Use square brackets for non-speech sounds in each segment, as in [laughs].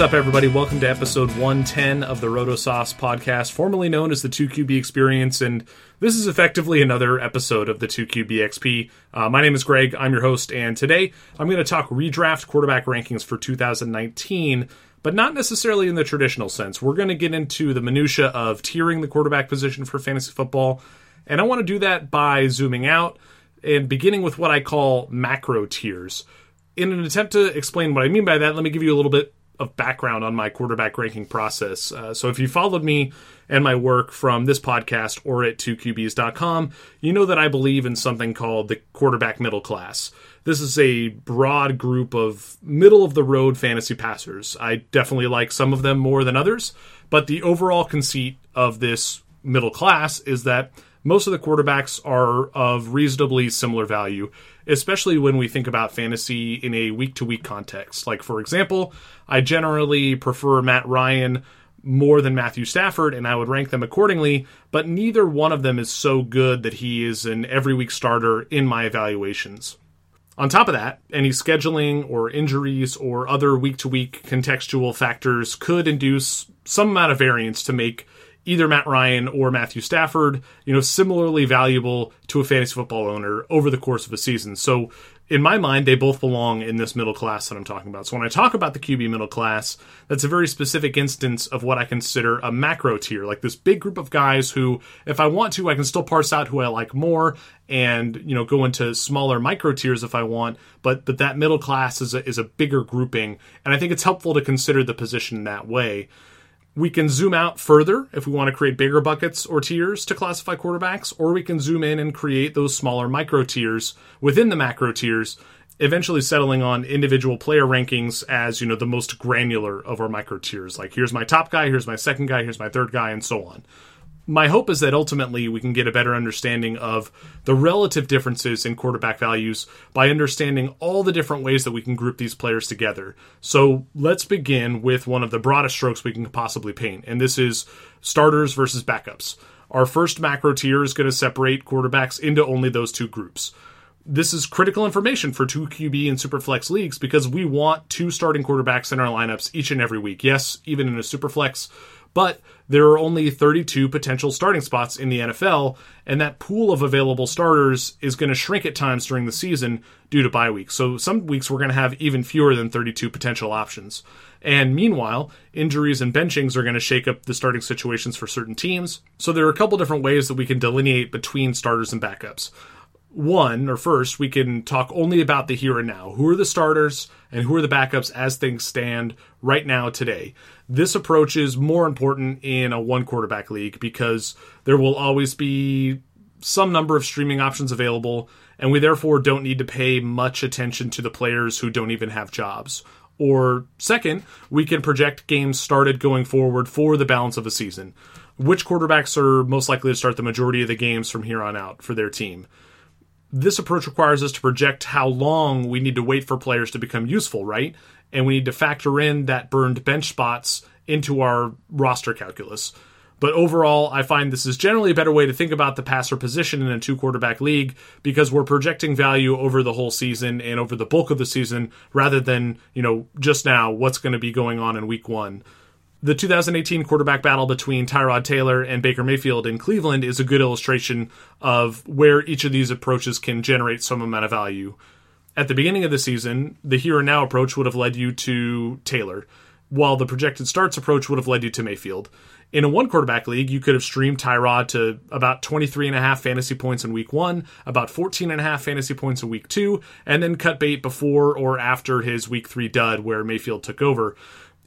What's up, everybody? Welcome to episode 110 of the RotoSauce podcast, formerly known as the 2QB Experience. And this is effectively another episode of the 2QB XP. Uh, my name is Greg. I'm your host. And today I'm going to talk redraft quarterback rankings for 2019, but not necessarily in the traditional sense. We're going to get into the minutia of tiering the quarterback position for fantasy football. And I want to do that by zooming out and beginning with what I call macro tiers. In an attempt to explain what I mean by that, let me give you a little bit of background on my quarterback ranking process. Uh, so if you followed me and my work from this podcast or at 2QBs.com, you know that I believe in something called the quarterback middle class. This is a broad group of middle of the road fantasy passers. I definitely like some of them more than others, but the overall conceit of this middle class is that most of the quarterbacks are of reasonably similar value, especially when we think about fantasy in a week to week context. Like, for example, I generally prefer Matt Ryan more than Matthew Stafford, and I would rank them accordingly, but neither one of them is so good that he is an every week starter in my evaluations. On top of that, any scheduling or injuries or other week to week contextual factors could induce some amount of variance to make either Matt Ryan or Matthew Stafford, you know, similarly valuable to a fantasy football owner over the course of a season. So, in my mind, they both belong in this middle class that I'm talking about. So, when I talk about the QB middle class, that's a very specific instance of what I consider a macro tier, like this big group of guys who, if I want to, I can still parse out who I like more and, you know, go into smaller micro tiers if I want. But, but that middle class is a, is a bigger grouping. And I think it's helpful to consider the position that way. We can zoom out further if we want to create bigger buckets or tiers to classify quarterbacks, or we can zoom in and create those smaller micro tiers within the macro tiers, eventually settling on individual player rankings as, you know, the most granular of our micro tiers. Like here's my top guy, here's my second guy, here's my third guy, and so on my hope is that ultimately we can get a better understanding of the relative differences in quarterback values by understanding all the different ways that we can group these players together. So let's begin with one of the broadest strokes we can possibly paint, and this is starters versus backups. Our first macro tier is going to separate quarterbacks into only those two groups. This is critical information for 2QB and Superflex leagues because we want two starting quarterbacks in our lineups each and every week. Yes, even in a Superflex but there are only 32 potential starting spots in the NFL, and that pool of available starters is going to shrink at times during the season due to bye weeks. So some weeks we're going to have even fewer than 32 potential options. And meanwhile, injuries and benchings are going to shake up the starting situations for certain teams. So there are a couple different ways that we can delineate between starters and backups one or first we can talk only about the here and now who are the starters and who are the backups as things stand right now today this approach is more important in a one quarterback league because there will always be some number of streaming options available and we therefore don't need to pay much attention to the players who don't even have jobs. Or second we can project games started going forward for the balance of a season. Which quarterbacks are most likely to start the majority of the games from here on out for their team? This approach requires us to project how long we need to wait for players to become useful, right? And we need to factor in that burned bench spots into our roster calculus. But overall, I find this is generally a better way to think about the passer position in a two quarterback league because we're projecting value over the whole season and over the bulk of the season rather than, you know, just now what's going to be going on in week one. The 2018 quarterback battle between Tyrod Taylor and Baker Mayfield in Cleveland is a good illustration of where each of these approaches can generate some amount of value. At the beginning of the season, the here and now approach would have led you to Taylor, while the projected starts approach would have led you to Mayfield. In a one quarterback league, you could have streamed Tyrod to about 23 and a half fantasy points in week one, about 14 and a half fantasy points in week two, and then cut bait before or after his week three dud where Mayfield took over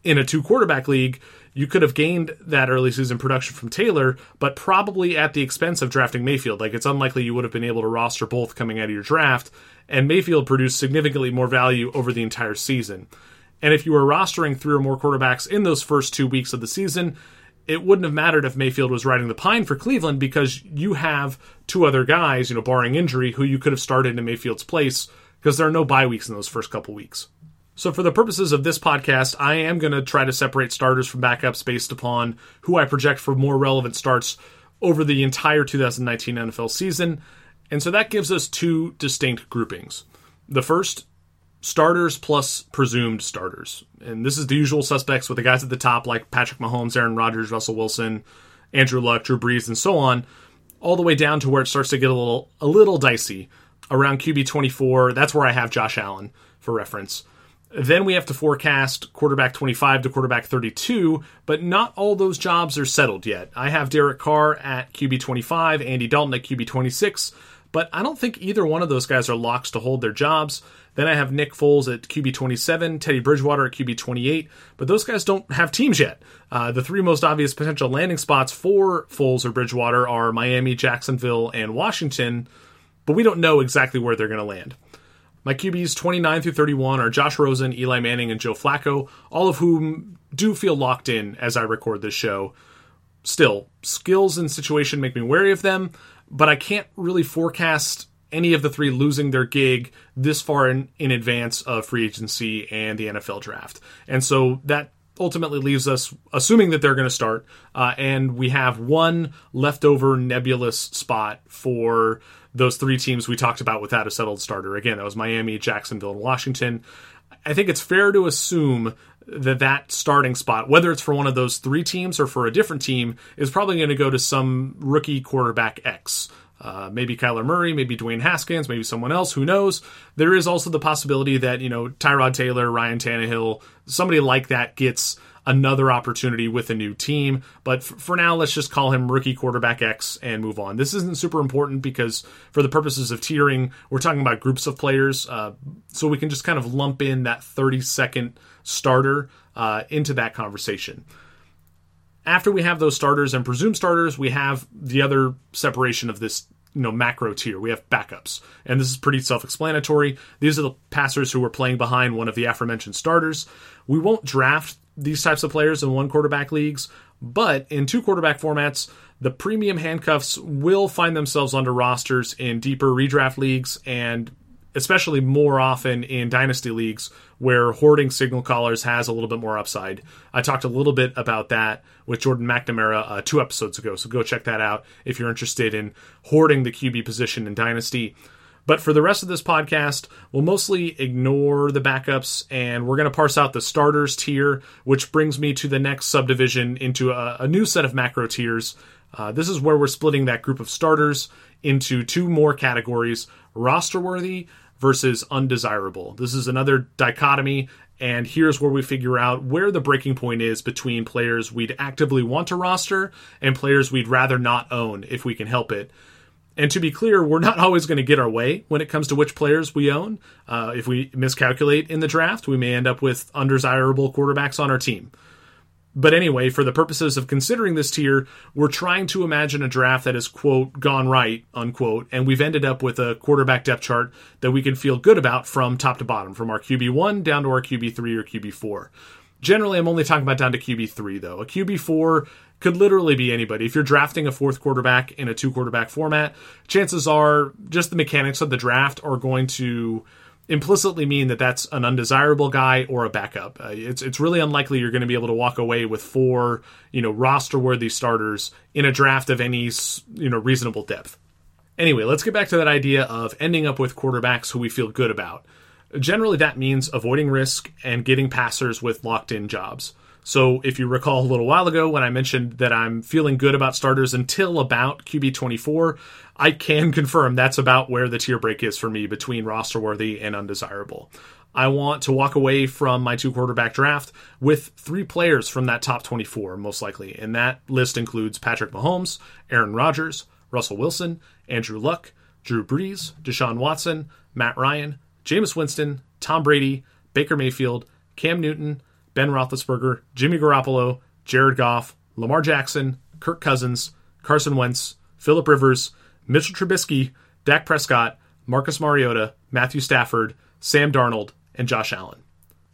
in a two quarterback league, you could have gained that early season production from Taylor, but probably at the expense of drafting Mayfield. Like it's unlikely you would have been able to roster both coming out of your draft, and Mayfield produced significantly more value over the entire season. And if you were rostering three or more quarterbacks in those first two weeks of the season, it wouldn't have mattered if Mayfield was riding the pine for Cleveland because you have two other guys, you know, barring injury, who you could have started in Mayfield's place because there are no bye weeks in those first couple weeks. So, for the purposes of this podcast, I am going to try to separate starters from backups based upon who I project for more relevant starts over the entire 2019 NFL season. And so that gives us two distinct groupings. The first starters plus presumed starters. And this is the usual suspects with the guys at the top like Patrick Mahomes, Aaron Rodgers, Russell Wilson, Andrew Luck, Drew Brees, and so on, all the way down to where it starts to get a little a little dicey. Around QB 24, that's where I have Josh Allen for reference. Then we have to forecast quarterback 25 to quarterback 32, but not all those jobs are settled yet. I have Derek Carr at QB 25, Andy Dalton at QB 26, but I don't think either one of those guys are locks to hold their jobs. Then I have Nick Foles at QB 27, Teddy Bridgewater at QB 28, but those guys don't have teams yet. Uh, the three most obvious potential landing spots for Foles or Bridgewater are Miami, Jacksonville, and Washington, but we don't know exactly where they're going to land. My QBs 29 through 31 are Josh Rosen, Eli Manning, and Joe Flacco, all of whom do feel locked in as I record this show. Still, skills and situation make me wary of them, but I can't really forecast any of the three losing their gig this far in, in advance of free agency and the NFL draft. And so that ultimately leaves us assuming that they're going to start, uh, and we have one leftover nebulous spot for those three teams we talked about without a settled starter. Again, that was Miami, Jacksonville, and Washington. I think it's fair to assume that that starting spot, whether it's for one of those three teams or for a different team, is probably going to go to some rookie quarterback X. Uh, maybe Kyler Murray, maybe Dwayne Haskins, maybe someone else. Who knows? There is also the possibility that you know Tyrod Taylor, Ryan Tannehill, somebody like that gets another opportunity with a new team. But f- for now, let's just call him rookie quarterback X and move on. This isn't super important because for the purposes of tiering, we're talking about groups of players, uh, so we can just kind of lump in that 30 second starter uh, into that conversation. After we have those starters and presumed starters, we have the other separation of this you know macro tier. We have backups, and this is pretty self-explanatory. These are the passers who are playing behind one of the aforementioned starters. We won't draft these types of players in one quarterback leagues, but in two quarterback formats, the premium handcuffs will find themselves under rosters in deeper redraft leagues and especially more often in dynasty leagues where hoarding signal callers has a little bit more upside. I talked a little bit about that with Jordan McNamara uh, two episodes ago, so go check that out if you're interested in hoarding the QB position in dynasty. But for the rest of this podcast, we'll mostly ignore the backups and we're going to parse out the starters tier, which brings me to the next subdivision into a, a new set of macro tiers. Uh, this is where we're splitting that group of starters into two more categories roster worthy versus undesirable. This is another dichotomy, and here's where we figure out where the breaking point is between players we'd actively want to roster and players we'd rather not own if we can help it. And to be clear, we're not [laughs] always going to get our way when it comes to which players we own. Uh, if we miscalculate in the draft, we may end up with undesirable quarterbacks on our team. But anyway, for the purposes of considering this tier, we're trying to imagine a draft that has, quote, gone right, unquote, and we've ended up with a quarterback depth chart that we can feel good about from top to bottom, from our QB1 down to our QB3 or QB4. Generally, I'm only talking about down to QB3, though. A QB4 could literally be anybody. If you're drafting a fourth quarterback in a two quarterback format, chances are just the mechanics of the draft are going to implicitly mean that that's an undesirable guy or a backup. Uh, it's it's really unlikely you're going to be able to walk away with four you know roster worthy starters in a draft of any you know reasonable depth. Anyway, let's get back to that idea of ending up with quarterbacks who we feel good about. Generally, that means avoiding risk and getting passers with locked in jobs. So, if you recall a little while ago when I mentioned that I'm feeling good about starters until about QB 24, I can confirm that's about where the tier break is for me between roster worthy and undesirable. I want to walk away from my two quarterback draft with three players from that top 24, most likely. And that list includes Patrick Mahomes, Aaron Rodgers, Russell Wilson, Andrew Luck, Drew Brees, Deshaun Watson, Matt Ryan, Jameis Winston, Tom Brady, Baker Mayfield, Cam Newton, Ben Roethlisberger, Jimmy Garoppolo, Jared Goff, Lamar Jackson, Kirk Cousins, Carson Wentz, Philip Rivers, Mitchell Trubisky, Dak Prescott, Marcus Mariota, Matthew Stafford, Sam Darnold, and Josh Allen.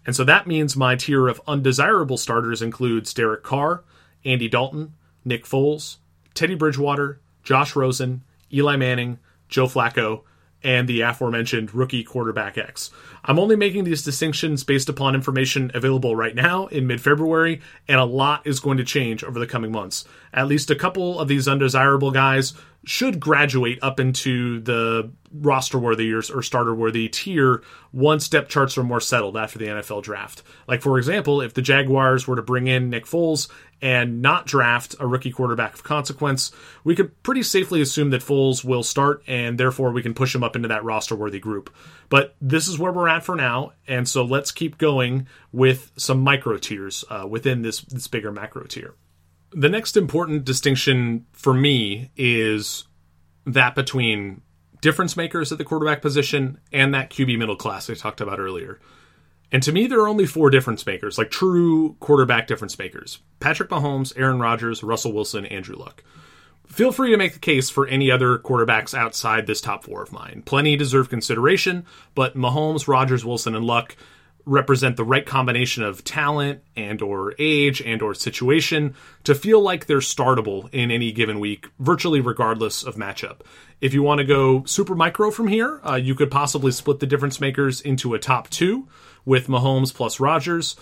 And so that means my tier of undesirable starters includes Derek Carr, Andy Dalton, Nick Foles, Teddy Bridgewater, Josh Rosen, Eli Manning, Joe Flacco, and the aforementioned rookie quarterback X. I'm only making these distinctions based upon information available right now in mid February, and a lot is going to change over the coming months. At least a couple of these undesirable guys should graduate up into the roster worthy or, or starter worthy tier once depth charts are more settled after the NFL draft. Like, for example, if the Jaguars were to bring in Nick Foles and not draft a rookie quarterback of consequence, we could pretty safely assume that Foles will start and therefore we can push him up into that roster worthy group. But this is where we're at for now, and so let's keep going with some micro tiers uh, within this, this bigger macro tier. The next important distinction for me is that between difference makers at the quarterback position and that QB middle class I talked about earlier. And to me, there are only four difference makers, like true quarterback difference makers Patrick Mahomes, Aaron Rodgers, Russell Wilson, Andrew Luck. Feel free to make the case for any other quarterbacks outside this top four of mine. Plenty deserve consideration, but Mahomes, Rodgers, Wilson, and Luck represent the right combination of talent and or age and or situation to feel like they're startable in any given week virtually regardless of matchup. If you want to go super micro from here uh, you could possibly split the difference makers into a top two with mahomes plus rodgers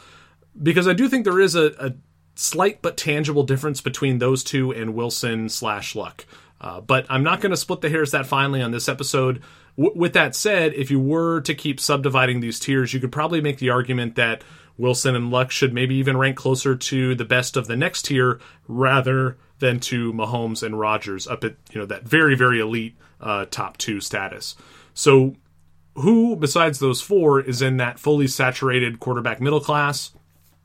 because i do think there is a, a slight but tangible difference between those two and wilson slash luck. Uh, but i'm not going to split the hairs that finely on this episode W- with that said, if you were to keep subdividing these tiers, you could probably make the argument that Wilson and Luck should maybe even rank closer to the best of the next tier rather than to Mahomes and Rodgers up at you know that very very elite uh, top two status. So, who besides those four is in that fully saturated quarterback middle class?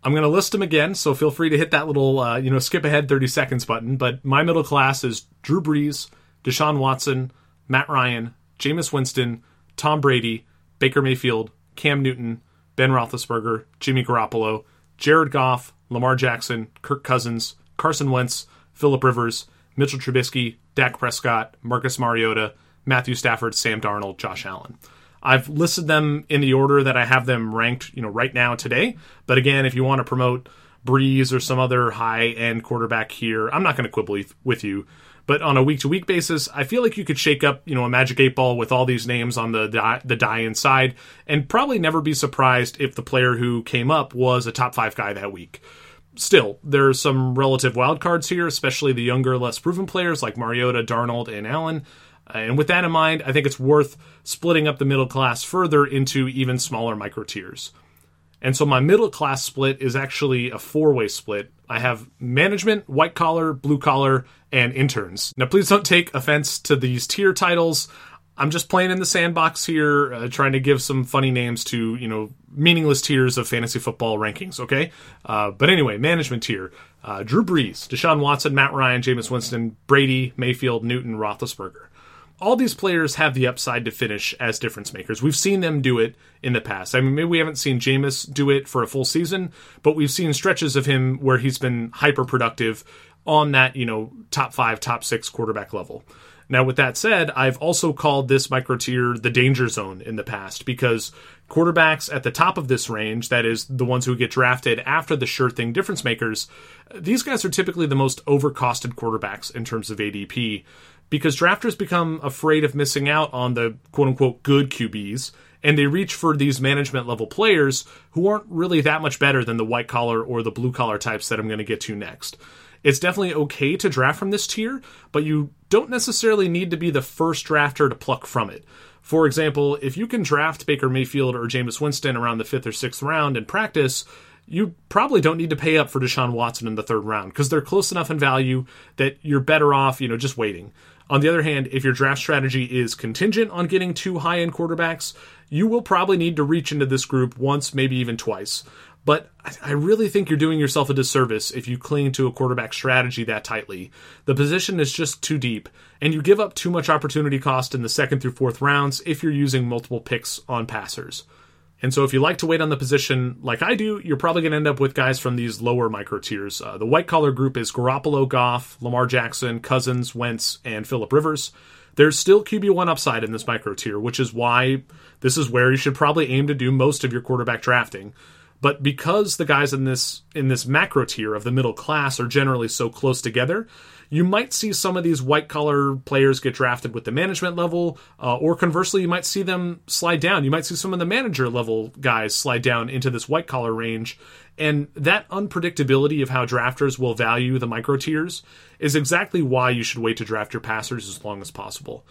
I'm going to list them again, so feel free to hit that little uh, you know skip ahead 30 seconds button. But my middle class is Drew Brees, Deshaun Watson, Matt Ryan, Jameis Winston, Tom Brady, Baker Mayfield, Cam Newton, Ben Roethlisberger, Jimmy Garoppolo, Jared Goff, Lamar Jackson, Kirk Cousins, Carson Wentz, Philip Rivers, Mitchell Trubisky, Dak Prescott, Marcus Mariota, Matthew Stafford, Sam Darnold, Josh Allen. I've listed them in the order that I have them ranked, you know, right now today. But again, if you want to promote Brees or some other high end quarterback here, I'm not going to quibble with you. But on a week to week basis, I feel like you could shake up, you know, a magic eight ball with all these names on the die, the die inside, and probably never be surprised if the player who came up was a top five guy that week. Still, there's some relative wild cards here, especially the younger, less proven players like Mariota, Darnold, and Allen. Uh, and with that in mind, I think it's worth splitting up the middle class further into even smaller micro tiers. And so my middle class split is actually a four way split. I have management, white collar, blue collar, and interns. Now, please don't take offense to these tier titles. I'm just playing in the sandbox here, uh, trying to give some funny names to, you know, meaningless tiers of fantasy football rankings, okay? Uh, but anyway, management tier uh, Drew Brees, Deshaun Watson, Matt Ryan, Jameis Winston, Brady, Mayfield, Newton, Roethlisberger all these players have the upside to finish as difference makers. We've seen them do it in the past. I mean, maybe we haven't seen Jameis do it for a full season, but we've seen stretches of him where he's been hyper productive on that, you know, top five, top six quarterback level. Now, with that said, I've also called this micro tier the danger zone in the past because quarterbacks at the top of this range, that is, the ones who get drafted after the sure thing difference makers, these guys are typically the most overcosted quarterbacks in terms of ADP because drafters become afraid of missing out on the quote unquote good QBs and they reach for these management level players who aren't really that much better than the white collar or the blue collar types that I'm going to get to next. It's definitely okay to draft from this tier, but you don't necessarily need to be the first drafter to pluck from it. For example, if you can draft Baker Mayfield or Jameis Winston around the fifth or sixth round in practice, you probably don't need to pay up for Deshaun Watson in the third round because they're close enough in value that you're better off, you know, just waiting. On the other hand, if your draft strategy is contingent on getting two high end quarterbacks, you will probably need to reach into this group once, maybe even twice. But I really think you're doing yourself a disservice if you cling to a quarterback strategy that tightly. The position is just too deep, and you give up too much opportunity cost in the second through fourth rounds if you're using multiple picks on passers. And so if you like to wait on the position like I do, you're probably going to end up with guys from these lower micro tiers. Uh, the white collar group is Garoppolo, Goff, Lamar Jackson, Cousins, Wentz, and Philip Rivers. There's still QB1 upside in this micro tier, which is why this is where you should probably aim to do most of your quarterback drafting. But because the guys in this in this macro tier of the middle class are generally so close together, you might see some of these white collar players get drafted with the management level, uh, or conversely, you might see them slide down. You might see some of the manager level guys slide down into this white collar range. And that unpredictability of how drafters will value the micro tiers is exactly why you should wait to draft your passers as long as possible.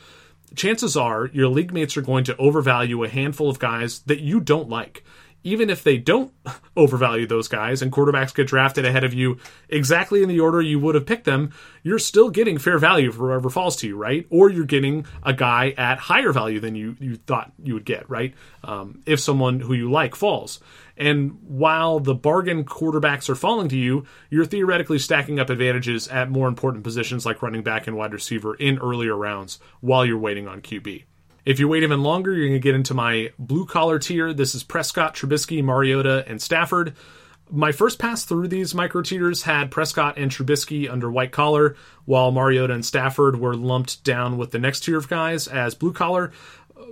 Chances are your league mates are going to overvalue a handful of guys that you don't like even if they don't [laughs] overvalue those guys and quarterbacks get drafted ahead of you exactly in the order you would have picked them, you're still getting fair value for whoever falls to you, right? Or you're getting a guy at higher value than you, you thought you would get, right? Um, if someone who you like falls. And while the bargain quarterbacks are falling to you, you're theoretically stacking up advantages at more important positions like running back and wide receiver in earlier rounds while you're waiting on QB. If you wait even longer, you're going to get into my blue collar tier. This is Prescott, Trubisky, Mariota, and Stafford. My first pass through these micro tiers had Prescott and Trubisky under white collar, while Mariota and Stafford were lumped down with the next tier of guys as blue collar.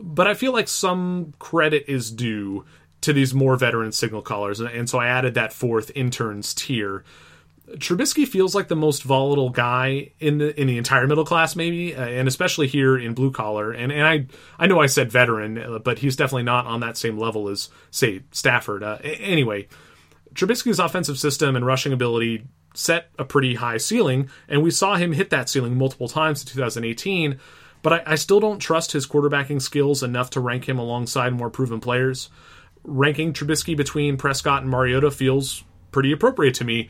But I feel like some credit is due to these more veteran signal callers, and so I added that fourth interns tier. Trubisky feels like the most volatile guy in the in the entire middle class, maybe, uh, and especially here in blue collar. And and I I know I said veteran, uh, but he's definitely not on that same level as say Stafford. Uh, anyway, Trubisky's offensive system and rushing ability set a pretty high ceiling, and we saw him hit that ceiling multiple times in 2018. But I, I still don't trust his quarterbacking skills enough to rank him alongside more proven players. Ranking Trubisky between Prescott and Mariota feels pretty appropriate to me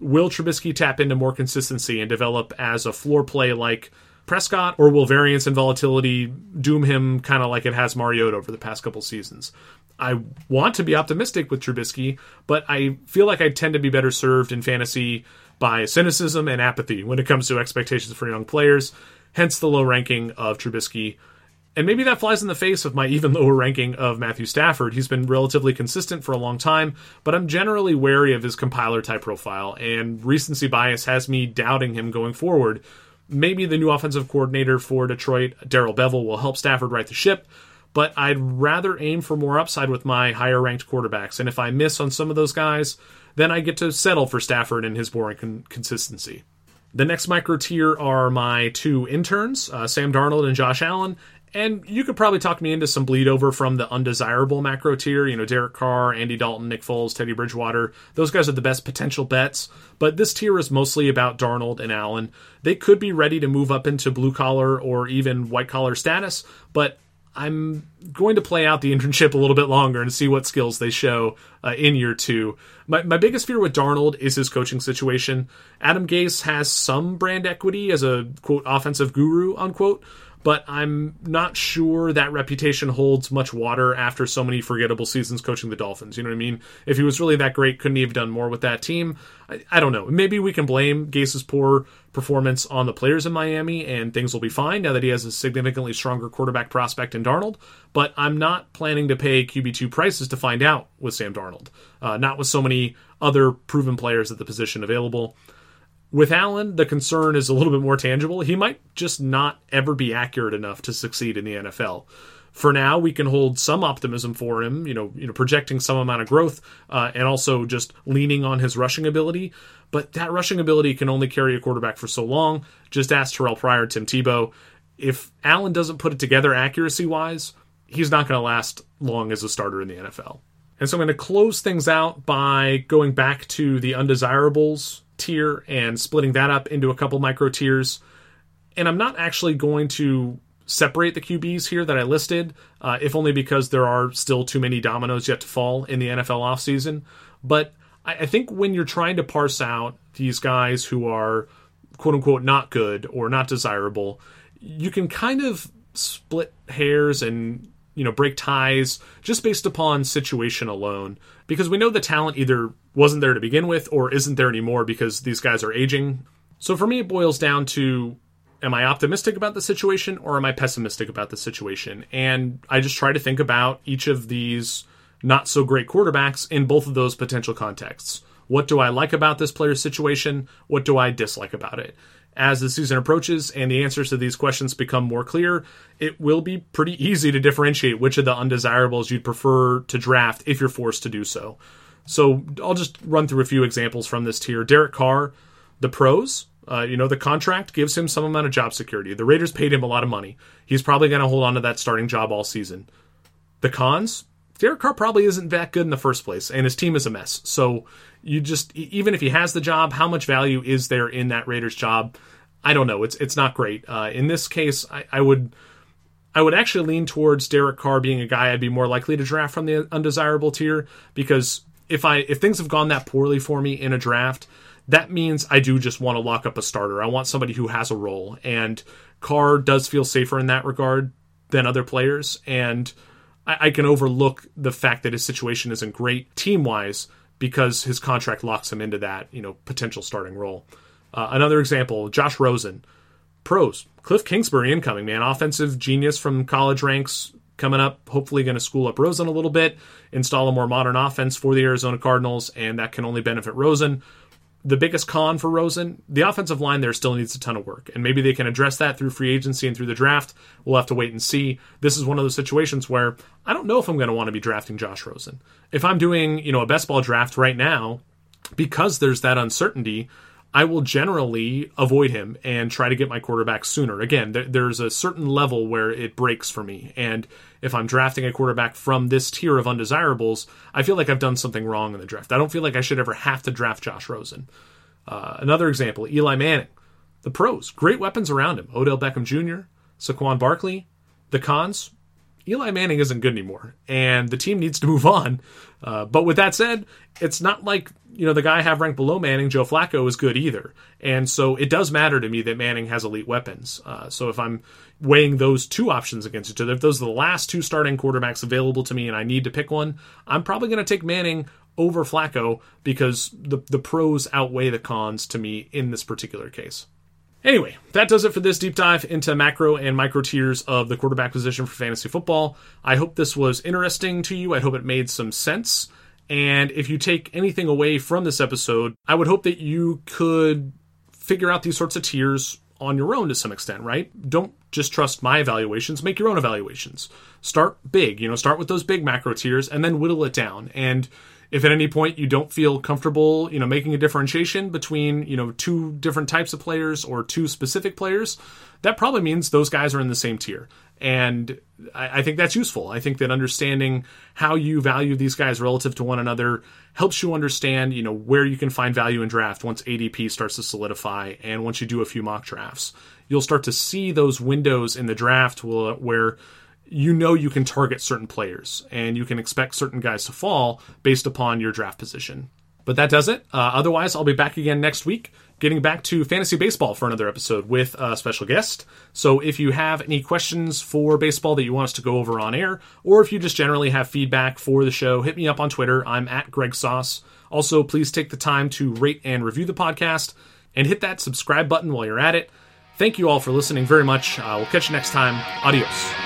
Will Trubisky tap into more consistency and develop as a floor play like Prescott, or will variance and volatility doom him kind of like it has Mariota over the past couple seasons? I want to be optimistic with Trubisky, but I feel like I tend to be better served in fantasy by cynicism and apathy when it comes to expectations for young players, hence the low ranking of Trubisky and maybe that flies in the face of my even [laughs] lower ranking of Matthew Stafford. He's been relatively consistent for a long time, but I'm generally wary of his compiler type profile, and recency bias has me doubting him going forward. Maybe the new offensive coordinator for Detroit, Darrell Bevell, will help Stafford right the ship, but I'd rather aim for more upside with my higher ranked quarterbacks. And if I miss on some of those guys, then I get to settle for Stafford and his boring con- consistency. The next micro tier are my two interns, uh, Sam Darnold and Josh Allen, and you could probably talk me into some bleed over from the undesirable macro tier. You know, Derek Carr, Andy Dalton, Nick Foles, Teddy Bridgewater. Those guys are the best potential bets. But this tier is mostly about Darnold and Allen. They could be ready to move up into blue collar or even white collar status, but I'm going to play out the [laughs] internship a little bit longer and see what skills they show uh, in year two. My, my biggest fear with Darnold is his coaching situation. Adam Gase has some brand equity as a quote offensive guru unquote, but I'm not sure that reputation holds much water after so many forgettable seasons coaching the Dolphins. You know what I mean? If he was really that great, couldn't he have done more with that team? I, I don't know. Maybe we can blame Gase's poor performance on the players in Miami and things will be fine now that he has a significantly stronger quarterback prospect in Darnold. But I'm not planning to pay QB2 prices to find out with Sam Darnold, uh, not with so many other proven players at the position available. With Allen, the concern is a little bit more tangible. He might just not ever be accurate enough to succeed in the NFL. For now, we can hold some optimism for him, you know, you know, projecting some amount of growth, uh, and also just leaning on his rushing ability. But that rushing ability can only carry a quarterback for so long. Just ask Terrelle Pryor, Tim Tebow. If Allen doesn't put it together accuracy wise, he's not going to last long as a starter in the NFL. And so I'm going to close things out by going back to the undesirables tier and splitting that up into a couple micro tiers. And I'm not actually going to separate the QBs here that I listed, uh, if only because there are still too many dominoes yet to fall in the NFL offseason. But I, I think when you're trying to parse out these guys who are quote unquote not good or not desirable, you can kind of split hairs and you know break ties just based upon situation alone because we know the talent either wasn't there to begin with or isn't there anymore because these guys are aging. So for me, it boils down to am I optimistic about the situation or am I pessimistic about the situation? And I just try to think about each of these not so great quarterbacks in both of those potential contexts. What do I like about this player's situation? What do I dislike about it? As the season approaches and the answers to these questions become more clear, it will be pretty easy to differentiate which of the undesirables you'd prefer to draft if you're forced to do so. So I'll just run through a few examples from this tier. Derek Carr, the pros, uh, you know, the contract gives him some amount of job security. The Raiders paid him a lot of money. He's probably going to hold on to that starting job all season. The cons, Derek Carr probably isn't that good in the first place, and his team is a mess. So you just, even if he has the job, how much value is there in that Raiders job? I don't know. It's it's not great. Uh, in this case, I, I would I would actually lean towards Derek Carr being a guy I'd be more likely to draft from the undesirable tier because if I if things have gone that poorly for me in a draft, that means I do just want to lock up a starter. I want somebody who has a role, and Carr does feel safer in that regard than other players, and I, I can overlook the fact that his situation isn't great team wise because his contract locks him into that you know potential starting role. Uh, another example, Josh Rosen, pros. Cliff Kingsbury incoming, man. Offensive genius from college ranks coming up. Hopefully, going to school up Rosen a little bit, install a more modern offense for the Arizona Cardinals, and that can only benefit Rosen. The biggest con for Rosen, the offensive line there still needs a ton of work, and maybe they can address that through free agency and through the draft. We'll have to wait and see. This is one of those situations where I don't know if I'm going to want to be drafting Josh Rosen. If I'm doing, you know, a best ball draft right now, because there's that uncertainty, I will generally avoid him and try to get my quarterback sooner. Again, there, there's a certain level where it breaks for me. And if I'm drafting a quarterback from this tier of undesirables, I feel like I've done something wrong in the draft. I don't feel like I should ever have to draft Josh Rosen. Uh, another example Eli Manning. The pros, great weapons around him. Odell Beckham Jr., Saquon Barkley. The cons, Eli Manning isn't good anymore, and the team needs to move on. Uh, but with that said, it's not like you know the guy I have ranked below Manning, Joe Flacco, is good either. And so it does matter to me that Manning has elite weapons. Uh, so if I'm weighing those two options against each other, if those are the last two starting quarterbacks available to me, and I need to pick one, I'm probably going to take Manning over Flacco because the the pros outweigh the cons to me in this particular case. Anyway, that does it for this deep dive into macro and micro tiers of the quarterback position for fantasy football. I hope this was interesting to you. I hope it made some sense. And if you take anything away from this episode, I would hope that you could figure out these sorts of tiers on your own to some extent, right? Don't just trust my evaluations, make your own evaluations. Start big, you know, start with those big macro tiers and then whittle it down. And if at any point you don't feel comfortable, you know, making a differentiation between, you know, two different types of players or two specific players, that probably means those guys are in the same tier. And I, I think that's useful. I think that understanding how you value these guys relative to one another helps you understand, you know, where you can find value in draft once ADP starts to solidify and once you do a few mock drafts. You'll start to see those windows in the draft where you know you can target certain players and you can expect certain guys to fall based upon your draft position. But that does it. Uh, otherwise, I'll be back again next week, getting back to fantasy baseball for another episode with a special guest. So if you have any questions for baseball that you want us to go over on air, or if you just generally have feedback for the show, hit me up on Twitter. I'm at Greg Sauce. Also, please take the time to rate and review the podcast and hit that subscribe button while you're at it. Thank you all for listening very much. Uh, we'll catch you next time. Adios.